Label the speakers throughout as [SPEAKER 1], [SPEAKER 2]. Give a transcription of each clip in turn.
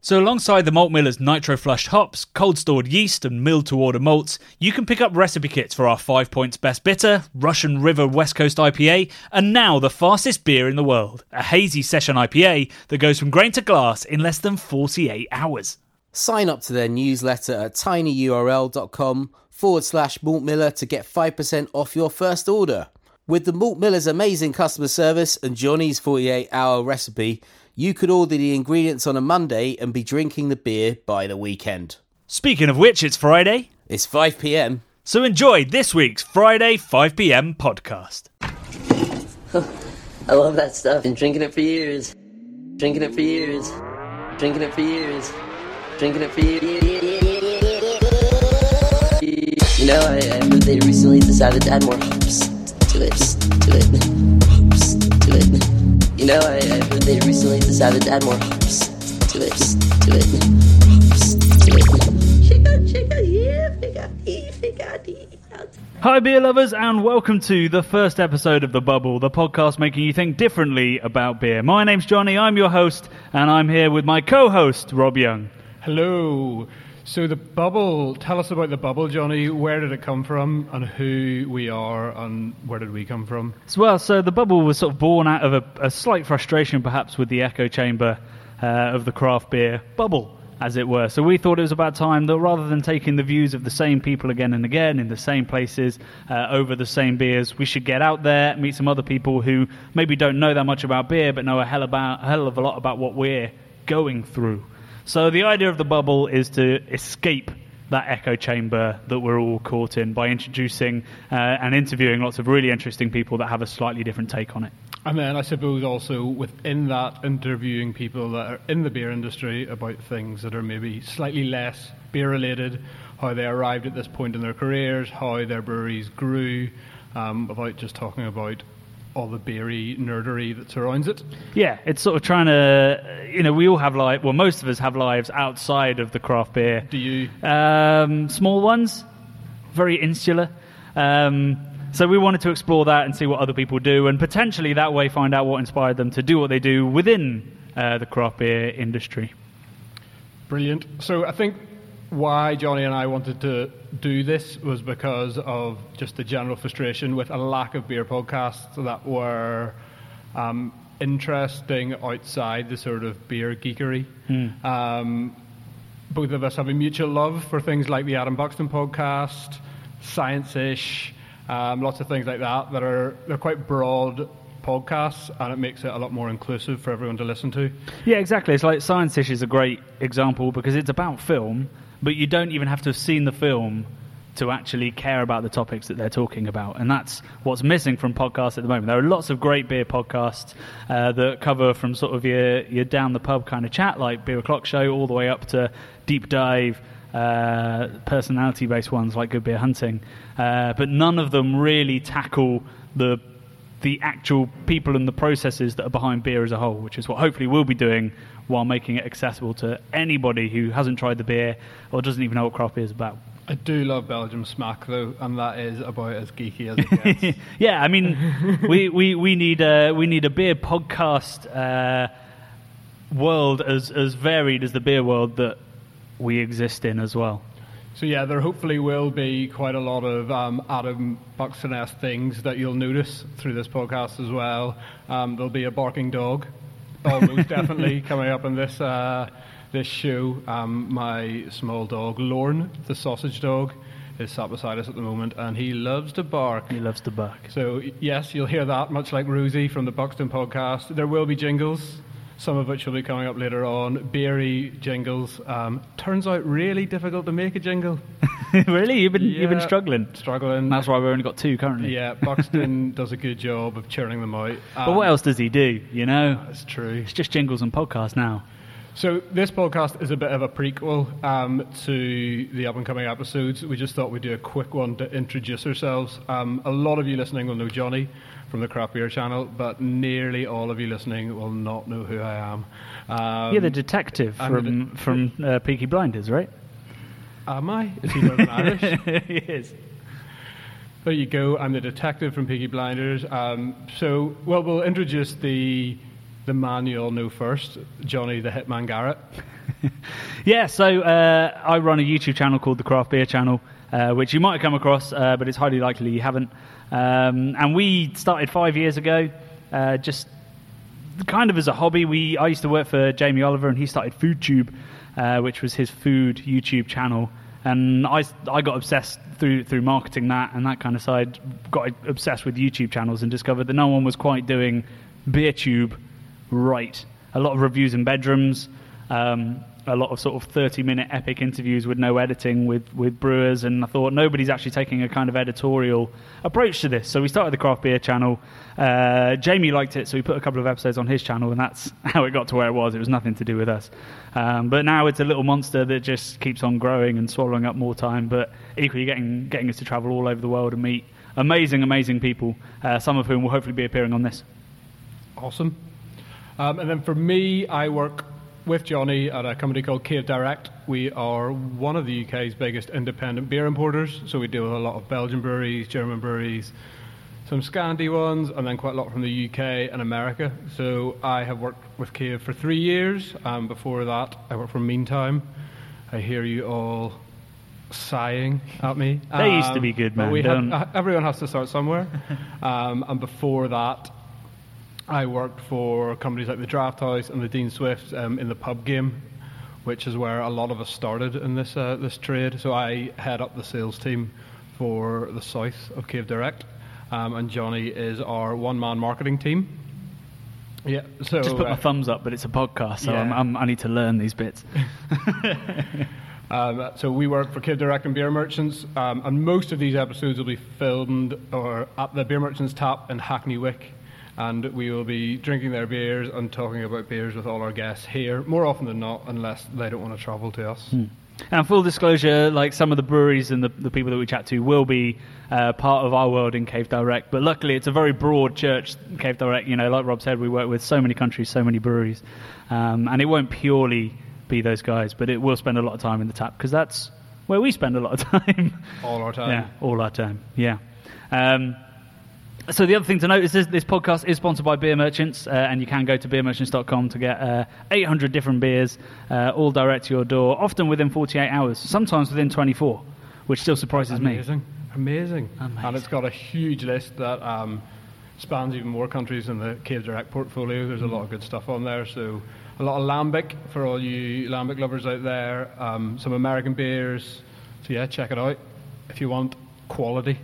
[SPEAKER 1] So, alongside the Malt Miller's nitro flushed hops, cold stored yeast, and milled to order malts, you can pick up recipe kits for our 5 points best bitter, Russian River West Coast IPA, and now the fastest beer in the world, a hazy session IPA that goes from grain to glass in less than 48 hours.
[SPEAKER 2] Sign up to their newsletter at tinyurl.com forward slash Malt Miller to get 5% off your first order. With the Malt Miller's amazing customer service and Jonny's 48 hour recipe, you could order the ingredients on a Monday and be drinking the beer by the weekend.
[SPEAKER 1] Speaking of which, it's Friday,
[SPEAKER 2] It's 5 pm.
[SPEAKER 1] so enjoy this week's Friday 5pm podcast.
[SPEAKER 3] I love that stuff. Been drinking it for years. Drinking it for years. Drinking it for years. Drinking it for years. You know, I, I they recently decided to add more hops to it. To it. Hops to it. You know, I, I they recently decided to add more hops to it. To it. Hops to it. Chica, chica, yeah, fica, e, fica, di.
[SPEAKER 1] Hi, beer lovers, and welcome to the first episode of The Bubble, the podcast making you think differently about beer. My name's Jonny, I'm your host, and I'm here with my co host, Rob Young.
[SPEAKER 4] Hello. So the bubble, tell us about the bubble, Jonny. Where did it come from, and who we are, and where did we come from?
[SPEAKER 1] Well, so the bubble was sort of born out of a, a slight frustration, perhaps, with the echo chamber uh, of the craft beer bubble, as it were. So we thought it was about time that rather than taking the views of the same people again and again in the same places uh, over the same beers, we should get out there, meet some other people who maybe don't know that much about beer, but know a hell, about, a hell of a lot about what we're going through. So the idea of the bubble is to escape that echo chamber that we're all caught in by introducing uh, and interviewing lots of really interesting people that have a slightly different take on it.
[SPEAKER 4] And then I suppose also within that, interviewing people that are in the beer industry about things that are maybe slightly less beer related, how they arrived at this point in their careers, how their breweries grew, um, without just talking about all the beery nerdery that surrounds it.
[SPEAKER 1] Yeah, it's sort of trying to, you know, we all have lives, well, most of us have lives outside of the craft beer.
[SPEAKER 4] Do you?
[SPEAKER 1] Um, small ones, very insular. Um, so we wanted to explore that and see what other people do, and potentially that way find out what inspired them to do what they do within uh, the craft beer industry.
[SPEAKER 4] Brilliant. So I think why Jonny and I wanted to do this was because of just the general frustration with a lack of beer podcasts that were um, interesting outside the sort of beer geekery. Um, both of us have a mutual love for things like the Adam Buxton podcast, Science-ish, um, lots of things like that that are they're quite broad podcasts, and it makes it a lot more inclusive for everyone to listen to.
[SPEAKER 1] Yeah, exactly. It's like Science Ish is a great example because it's about film, but you don't even have to have seen the film to actually care about the topics that they're talking about. And that's what's missing from podcasts at the moment. There are lots of great beer podcasts uh, that cover from sort of your, your down the pub kind of chat, like Beer O'Clock Show, all the way up to deep dive. Uh, personality based ones like Good Beer Hunting, uh, but none of them really tackle the the actual people and the processes that are behind beer as a whole, which is what hopefully we'll be doing while making it accessible to anybody who hasn't tried the beer or doesn't even know what craft beer is about.
[SPEAKER 4] I do love Belgium Smack though, and that is about as geeky as it gets.
[SPEAKER 1] yeah, I mean, we, we, we need a we need a beer podcast uh, world as as varied as the beer world that we exist in as well.
[SPEAKER 4] so yeah, there hopefully will be quite a lot of um, Adam Buxton-esque things that you'll notice through this podcast as well. Um, there'll be a barking dog, almost definitely coming up in this uh, this show. Um, my small dog Lorne, the sausage dog, is sat beside us at the moment, and he loves to bark.
[SPEAKER 1] He loves to bark.
[SPEAKER 4] So yes, you'll hear that much like Rosie from the Buxton podcast. There will be jingles, some of which will be coming up later on. Beery jingles. Um, turns out really difficult to make a jingle.
[SPEAKER 1] really, you've been you've been struggling.
[SPEAKER 4] Struggling.
[SPEAKER 1] That's why we've only got two currently.
[SPEAKER 4] Yeah, Buxton does a good job of churning them out.
[SPEAKER 1] But what else does he do? You know,
[SPEAKER 4] That's true.
[SPEAKER 1] it's just jingles and podcasts now.
[SPEAKER 4] So this podcast is a bit of a prequel um, to the up and coming episodes. We just thought we'd do a quick one to introduce ourselves. Um, a lot of you listening will know Jonny from the Craft Beer Channel, but nearly all of you listening will not know who I am. Um,
[SPEAKER 1] You're the detective from
[SPEAKER 4] the-
[SPEAKER 1] from uh, Peaky Blinders, right?
[SPEAKER 4] am I? Is he Northern Irish?
[SPEAKER 1] he is.
[SPEAKER 4] There you go. I'm the detective from Peaky Blinders. Um, so, well, we'll introduce the the man you all know first, Jonny the Hitman Garrett.
[SPEAKER 1] Yeah, so uh, I run a YouTube channel called the Craft Beer Channel, uh, which you might have come across, uh, but it's highly likely you haven't. Um, and we started five years ago, uh, just kind of as a hobby. We I used to work for Jamie Oliver, and he started FoodTube, uh, which was his food YouTube channel. And I, I got obsessed through through marketing that and that kind of side. Got obsessed with YouTube channels and discovered that no one was quite doing BeerTube right. A lot of reviews in bedrooms, um, a lot of sort of 30 minute epic interviews with no editing with, with brewers. And I thought nobody's actually taking a kind of editorial approach to this. So we started the craft beer channel. Uh, Jamie liked it, so we put a couple of episodes on his channel, and that's how it got to where it was. It was nothing to do with us. Um, but now it's a little monster that just keeps on growing and swallowing up more time, but equally getting, getting us to travel all over the world and meet amazing, amazing people, uh, some of whom will hopefully be appearing on this.
[SPEAKER 4] Awesome. Um, and then for me, I work with Jonny at a company called Cave Direct. We are one of the UK's biggest independent beer importers. So we deal with a lot of Belgian breweries, German breweries, some Scandi ones, and then quite a lot from the UK and America. So I have worked with Cave for three years. Um, before that, I worked for Meantime. I hear you all sighing at me.
[SPEAKER 1] They used to
[SPEAKER 4] Um,
[SPEAKER 1] be good, man,
[SPEAKER 4] had- everyone has to start somewhere. um, and before that, I worked for companies like the Draft House and the Dean Swift um, in the pub game, which is where a lot of us started in this uh, this trade. So I head up the sales team for the south of Cave Direct, um, and Jonny is our one man marketing team. Yeah, so
[SPEAKER 1] Just put
[SPEAKER 4] uh,
[SPEAKER 1] my thumbs up, but it's a podcast, so
[SPEAKER 4] yeah.
[SPEAKER 1] I'm, I'm, I need to learn these bits.
[SPEAKER 4] Um, so we work for Cave Direct and Beer Merchants, um, and most of these episodes will be filmed or at the Beer Merchants tap in Hackney Wick, and we will be drinking their beers and talking about beers with all our guests here, more often than not, unless they don't want to travel to us.
[SPEAKER 1] And full disclosure, like some of the breweries and the, the people that we chat to will be uh, part of our world in Cave Direct. But luckily, it's a very broad church, Cave Direct. You know, like Rob said, we work with so many countries, so many breweries. Um, and it won't purely be those guys, but it will spend a lot of time in the tap because that's where we spend a lot of time.
[SPEAKER 4] All our time.
[SPEAKER 1] Yeah, all our time. Yeah. Um, so the other thing to note is this, this podcast is sponsored by Beer Merchants, uh, and you can go to beermerchants.com to get uh, 800 different beers, uh, all direct to your door, often within 48 hours, sometimes within 24, which still surprises me.
[SPEAKER 4] Amazing. Amazing.
[SPEAKER 1] Amazing.
[SPEAKER 4] And it's got a huge list that um, spans even more countries than the Cave Direct portfolio. There's a lot of good stuff on there. So a lot of lambic for all you lambic lovers out there. Um, some American beers. So yeah, check it out if you want quality.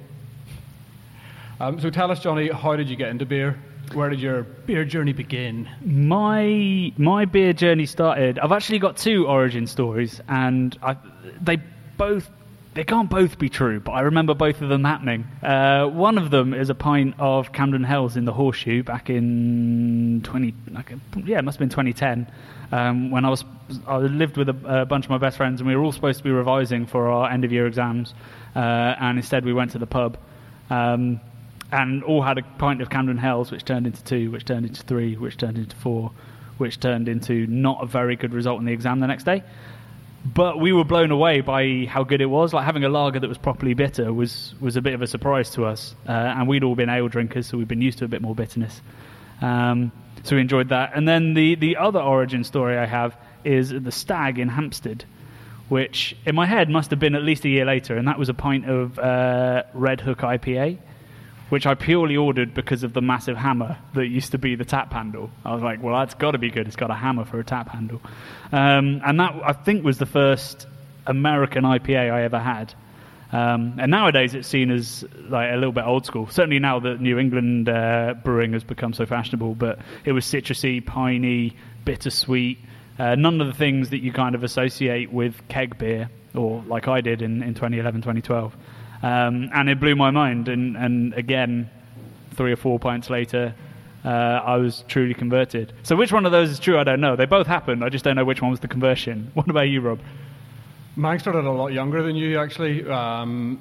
[SPEAKER 4] Um, so tell us, Jonny, how did you get into beer? Where did your beer journey begin?
[SPEAKER 1] My my beer journey started. I've actually got two origin stories, and I, they both they can't both be true, but I remember both of them happening. Uh, one of them is a pint of Camden Hells in the Horseshoe back in twenty, like, yeah, it must have been twenty ten. Um, when I was, I lived with a, a bunch of my best friends, and we were all supposed to be revising for our end of year exams, uh, and instead we went to the pub. Um, and all had a pint of Camden Hells, which turned into two, which turned into three, which turned into four, which turned into not a very good result in the exam the next day. But we were blown away by how good it was. Like having a lager that was properly bitter was was a bit of a surprise to us, uh, and we'd all been ale drinkers, so we'd been used to a bit more bitterness. Um, so we enjoyed that. And then the the other origin story I have is the Stag in Hampstead, which in my head must have been at least a year later, and that was a pint of uh, Redhook IPA which I purely ordered because of the massive hammer that used to be the tap handle. I was like, well, that's got to be good. It's got a hammer for a tap handle. Um, and that, I think, was the first American IPA I ever had. Um, and nowadays it's seen as like a little bit old school. Certainly now that New England uh, brewing has become so fashionable, but it was citrusy, piney, bittersweet. Uh, none of the things that you kind of associate with keg beer, or like I did in, in 2011, 2012. Um, and it blew my mind. And, and again, three or four pints later, uh, I was truly converted. So which one of those is true? I don't know. They both happened. I just don't know which one was the conversion. What about you, Rob?
[SPEAKER 4] Mine started a lot younger than you, actually. Um,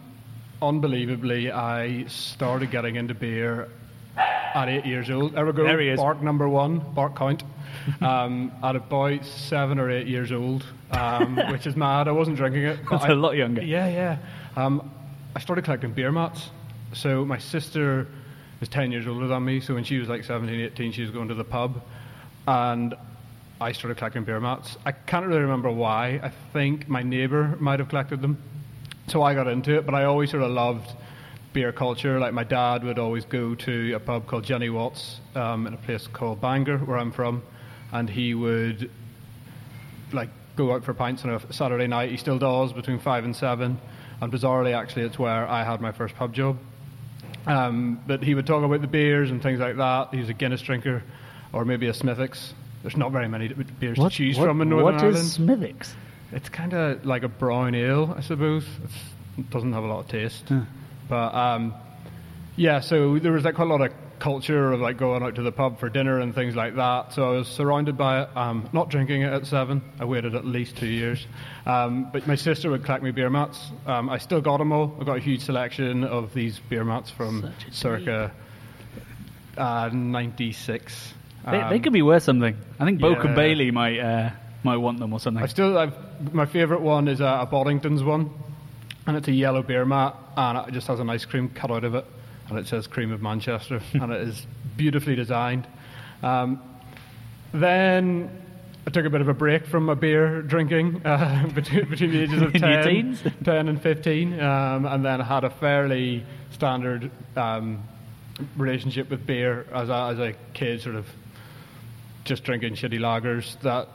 [SPEAKER 4] unbelievably, I started getting into beer at eight years old. There we go.
[SPEAKER 1] There he is.
[SPEAKER 4] Bark number one, bark count. Um, at about seven or eight years old, um, which is mad. I wasn't drinking it. but
[SPEAKER 1] That's
[SPEAKER 4] I-
[SPEAKER 1] a lot younger.
[SPEAKER 4] Yeah, yeah. Um, I started collecting beer mats. So my sister is 10 years older than me. So when she was like 17, 18, she was going to the pub. And I started collecting beer mats. I can't really remember why. I think my neighbour might have collected them. So I got into it, but I always sort of loved beer culture. Like my dad would always go to a pub called Jenny Watts um, in a place called Bangor, where I'm from, and he would like go out for pints on a Saturday night. He still does between five and seven. And bizarrely, actually, it's where I had my first pub job. Um, but he would talk about the beers and things like that. He's a Guinness drinker, or maybe a Smithwick's. There's not very many beers to choose from in Northern
[SPEAKER 1] what
[SPEAKER 4] Ireland.
[SPEAKER 1] is Smithwick's?
[SPEAKER 4] It's kind of like a brown ale, I suppose. It's, it doesn't have a lot of taste. But um, yeah, so there was like quite a lot of culture of like going out to the pub for dinner and things like that. So I was surrounded by it. Um, not drinking it at seven. I waited at least two years. Um, but my sister would collect me beer mats. Um, I still got them all. I've got a huge selection of these beer mats from
[SPEAKER 1] Such a
[SPEAKER 4] circa uh, 96.
[SPEAKER 1] They, they
[SPEAKER 4] Um,
[SPEAKER 1] could be worth something. I think Boca
[SPEAKER 4] yeah.
[SPEAKER 1] Bailey might uh, might want them or something.
[SPEAKER 4] I still, I've, my favourite one is a, a Boddington's one, and it's a yellow beer mat, and it just has an ice cream cut out of it, and it says "Cream of Manchester," and it is beautifully designed. Um, then I took a bit of a break from my beer drinking uh, between, between the ages of 10, 10 and 15, um, and then had a fairly standard um, relationship with beer as a, as a kid, sort of just drinking shitty lagers that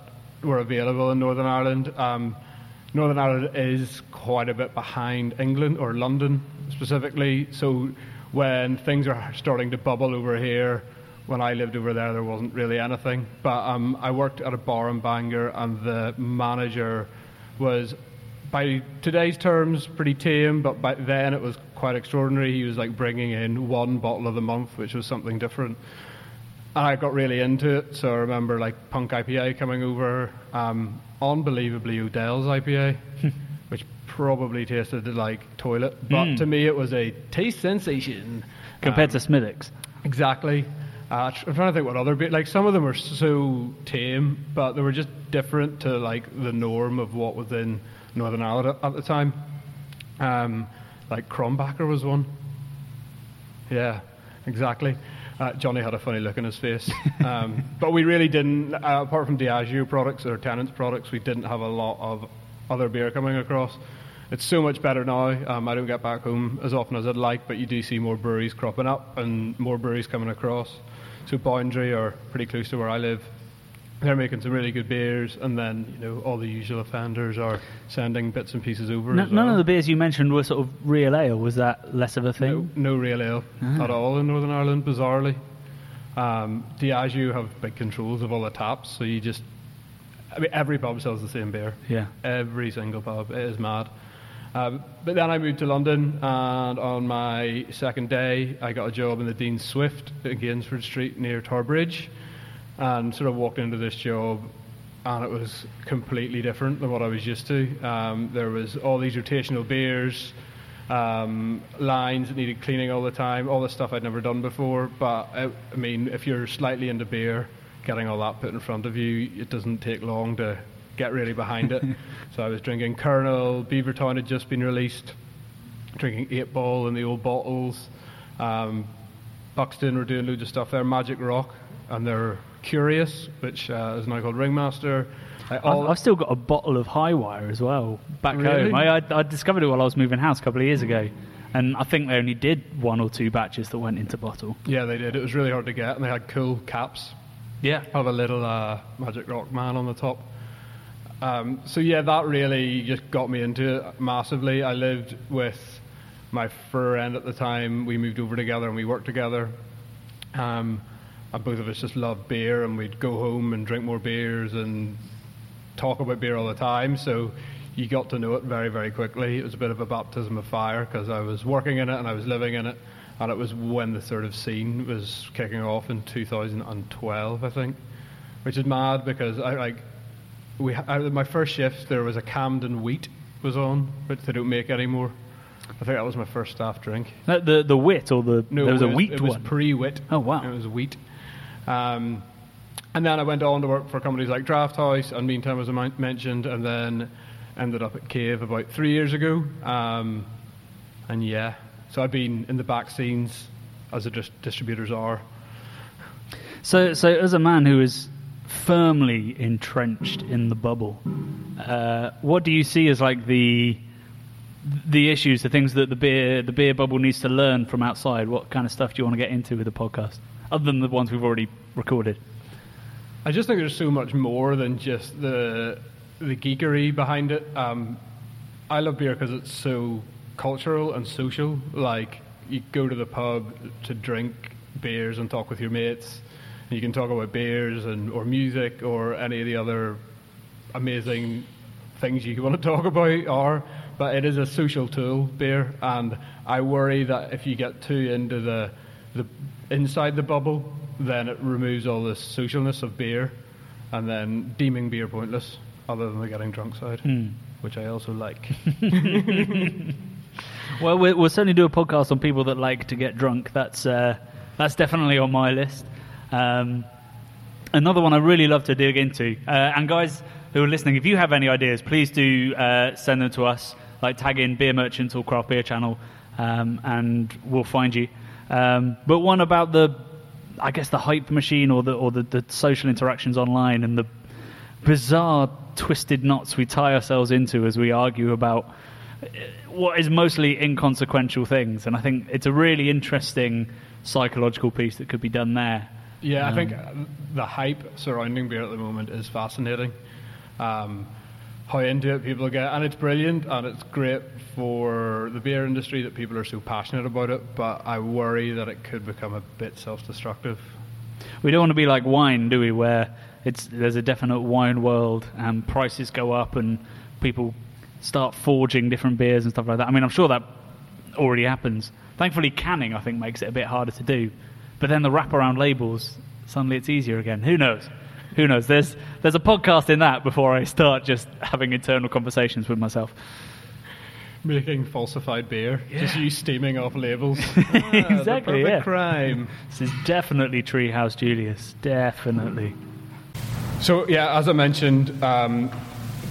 [SPEAKER 4] were available in Northern Ireland. Um, Northern Ireland is quite a bit behind England or London specifically. So when things are starting to bubble over here, when I lived over there, there wasn't really anything. But um, I worked at a bar in Bangor, and the manager was, by today's terms, pretty tame. But back then, it was quite extraordinary. He was like bringing in one bottle of the month, which was something different. I got really into it. So I remember like Punk IPA coming over, um, unbelievably Odell's IPA, which probably tasted like toilet, but
[SPEAKER 1] Mm.
[SPEAKER 4] to me it was a taste sensation.
[SPEAKER 1] Compared
[SPEAKER 4] Um,
[SPEAKER 1] to Smithwick's.
[SPEAKER 4] Exactly. Uh, I'm trying to think what other beer. Like some of them were so tame, but they were just different to like the norm of what was in Northern Ireland at, at the time. Um, like Krombacher was one. Yeah, exactly. Uh, Jonny had a funny look in his face, um, but we really didn't. Uh, apart from Diageo products or Tennent's products, we didn't have a lot of other beer coming across. It's so much better now. Um, I don't get back home as often as I'd like, but you do see more breweries cropping up and more breweries coming across. So Boundary are pretty close to where I live. They're making some really good beers, and then you know all the usual offenders are sending bits and pieces over.
[SPEAKER 1] No, none
[SPEAKER 4] well.
[SPEAKER 1] of the beers you mentioned were sort of real ale. Was that less of a
[SPEAKER 4] No,
[SPEAKER 1] thing?
[SPEAKER 4] no real ale
[SPEAKER 1] Ah.
[SPEAKER 4] at all in Northern Ireland, bizarrely. Um, Diageo have big controls of all the taps, so you just. I mean, every pub sells the same beer.
[SPEAKER 1] Yeah.
[SPEAKER 4] Every single pub. It is mad. Um, but then I moved to London, and on my second day, I got a job in the Dean Swift at Gainsford Street near Tower Bridge, and sort of walked into this job, and it was completely different than what I was used to. Um, there was all these rotational beers, um, lines that needed cleaning all the time, all the stuff I'd never done before. But I, I mean, if you're slightly into beer, getting all that put in front of you, it doesn't take long to get really behind it. so I was drinking Kernel, Beavertown had just been released, drinking Eight Ball in the old bottles. Um, Buxton were doing loads of stuff there, Magic Rock, and they're Curious, which uh, is now called Ringmaster. I,
[SPEAKER 1] I've, I've still got a bottle of High Wire as well back
[SPEAKER 4] Really?
[SPEAKER 1] home. I, I, I discovered it while I was moving house a couple of years ago, and I think they only did one or two batches that went into bottle.
[SPEAKER 4] yeah, they did. It was really hard to get, and they had cool caps.
[SPEAKER 1] Yeah.
[SPEAKER 4] of a little uh, Magic Rock man on the top. Um, so yeah, that really just got me into it massively. I lived with my friend at the time. We moved over together and we worked together. Um, and both of us just loved beer, and we'd go home and drink more beers and talk about beer all the time. So you got to know it very, very quickly. It was a bit of a baptism of fire because I was working in it and I was living in it. and it was when the sort of scene was kicking off in 2012, I think, which is mad because I like we I, my first shift there was a Camden Wheat was on, which they don't make anymore. I think that was my first staff drink.
[SPEAKER 1] Uh, The the wit or the
[SPEAKER 4] No,
[SPEAKER 1] there was
[SPEAKER 4] it
[SPEAKER 1] a wheat
[SPEAKER 4] It was
[SPEAKER 1] one.
[SPEAKER 4] pre-wit.
[SPEAKER 1] Oh, wow.
[SPEAKER 4] It was wheat. Um, and then I went on to work for companies like Draft House, and Meantime as I mentioned, and then ended up at Cave about three years ago. Um, and yeah, so I've been in the back scenes as the dis- distributors are.
[SPEAKER 1] So, so as a man who is firmly entrenched in the bubble, uh, what do you see as like the the issues, the things that the beer the beer bubble needs to learn from outside? What kind of stuff do you want to get into with the podcast, other than the ones we've already recorded?
[SPEAKER 4] I just think there's so much more than just the the geekery behind it. Um, I love beer because it's so cultural and social. Like you go to the pub to drink beers and talk with your mates. And you can talk about beers and or music or any of the other amazing things you want to talk about are. But it is a social tool, beer, and I worry that if you get too into the the inside the bubble, then it removes all the socialness of beer, and then deeming beer pointless, other than the getting drunk side, which I also like.
[SPEAKER 1] Well, we- we'll certainly do a podcast on people that like to get drunk. That's uh, that's definitely on my list. Um, another one I really love to dig into. Uh, and guys who are listening, if you have any ideas, please do uh, send them to us. Like tag in Beer Merchants or Craft Beer Channel, um, and we'll find you. Um, but one about the, I guess the hype machine or the or the, the social interactions online and the bizarre twisted knots we tie ourselves into as we argue about uh, what is mostly inconsequential things. And I think it's a really interesting psychological piece that could be done there.
[SPEAKER 4] Yeah, I think uh, the hype surrounding beer at the moment is fascinating. Um, how into it people get, and it's brilliant, and it's great for the beer industry that people are so passionate about it. But I worry that it could become a bit self-destructive.
[SPEAKER 1] We don't want to be like wine, do we? Where it's there's a definite wine world and prices go up and people start forging different beers and stuff like that. I mean, I'm sure that already happens. Thankfully, canning I think makes it a bit harder to do. But then the wraparound labels, suddenly it's easier again. Who knows? Who knows? There's there's a podcast in that before I start just having internal conversations with myself.
[SPEAKER 4] Making falsified beer, just you steaming off labels. Ah,
[SPEAKER 1] Exactly, yeah.
[SPEAKER 4] crime.
[SPEAKER 1] This is definitely Treehouse Julius. Definitely.
[SPEAKER 4] So yeah, as I mentioned, um,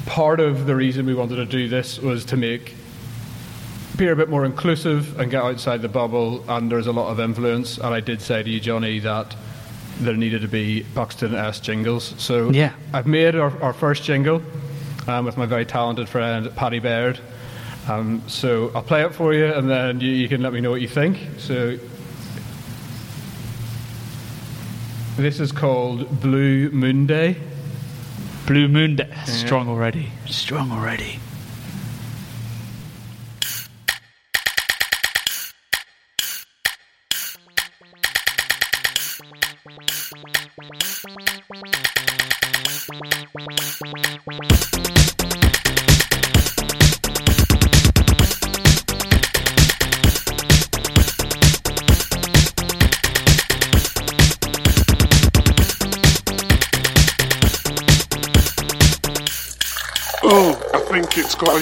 [SPEAKER 4] part of the reason we wanted to do this was to make beer a bit more inclusive and get outside the bubble. And there's a lot of influence. And I did say to you, Jonny, that there needed to be Buxton S jingles. So
[SPEAKER 1] Yeah.
[SPEAKER 4] I've made our, our first jingle um, with my very talented friend Paddy Baird. Um, so I'll play it for you, and then you, you can let me know what you think. So this is called Blue Moon Day.
[SPEAKER 1] Blue Moon Day. Strong already. Strong already.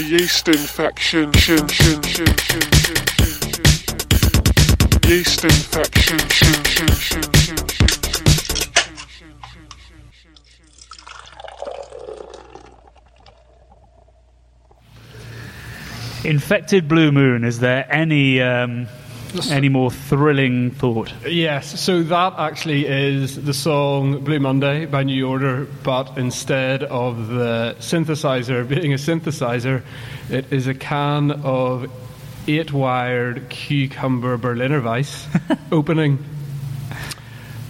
[SPEAKER 5] Yeast infection. Shin, shin, shin, shin, shin, shin, shin, shin. Yeast infection. Shin, shin, shin, shin, shin.
[SPEAKER 1] Infected Blue Moon. Is there any um, any more thrilling thought?
[SPEAKER 4] Yes, so that actually is the song Blue Monday by New Order, but instead of the synthesizer being a synthesizer, it is a can of eight wired cucumber Berliner Weiss opening.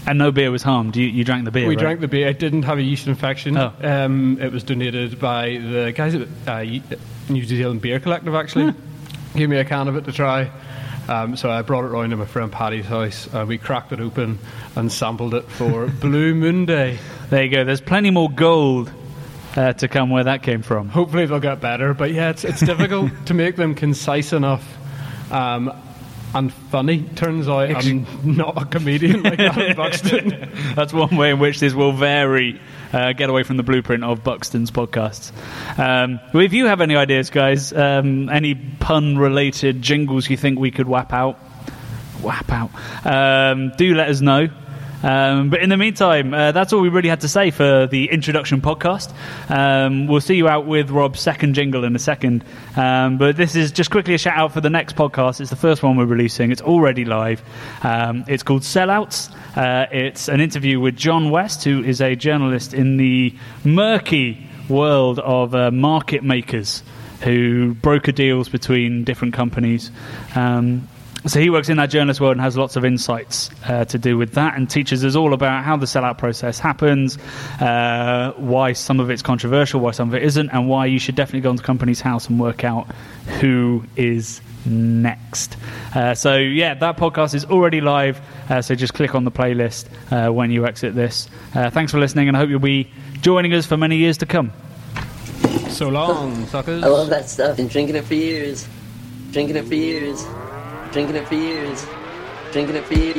[SPEAKER 1] And no beer was harmed. You, you drank the beer.
[SPEAKER 4] We
[SPEAKER 1] right?
[SPEAKER 4] drank the beer. It didn't have a yeast infection.
[SPEAKER 1] Oh.
[SPEAKER 4] Um, it was donated by the guys at uh, New Zealand Beer Collective, actually.
[SPEAKER 1] Hmm.
[SPEAKER 4] Gave me a can of it to try. Um, so I brought it round to my friend Paddy's house. and we cracked it open and sampled it for Blue Moon Day.
[SPEAKER 1] There you go. There's plenty more gold uh, to come where that came from.
[SPEAKER 4] Hopefully they'll get better. But yeah, it's, it's difficult to make them concise enough um, and funny. Turns out I'm not a comedian like Adam Buxton.
[SPEAKER 1] That's one way in which this will vary. Uh, get away from the blueprint of Buxton's podcasts. Um, if you have any ideas, guys, um, any pun-related jingles you think we could whap out, whap out, um, do let us know. Um, but in the meantime, uh, that's all we really had to say for the introduction podcast. Um, we'll see you out with Rob's second jingle in a second. Um, but this is just quickly a shout out for the next podcast. It's the first one we're releasing. It's already live. Um, it's called Sellouts. Uh, it's an interview with John West, who is a journalist in the murky world of uh, market makers who broker deals between different companies. Um, so he works in that journalist world and has lots of insights uh, to do with that and teaches us all about how the sellout process happens, uh, why some of it's controversial, why some of it isn't, and why you should definitely go into the Companies House and work out who is next. Uh, so yeah, that podcast is already live. Uh, so just click on the playlist uh, when you exit this. Uh, thanks for listening, and I hope you'll be joining us for many years to come.
[SPEAKER 4] so long, suckers.
[SPEAKER 3] I love that stuff. Been drinking it for years. Drinking it for years. Drinking it for years. Drinking it for years.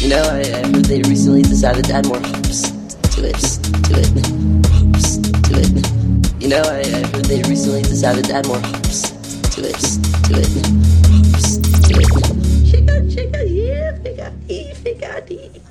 [SPEAKER 3] You know, I, I they recently, decided to add more hops to it. To it. Hops to it. You know, I, I they recently, decided to add more hops to it. To it. Hops. to it. Check out, check out, yeah, figati.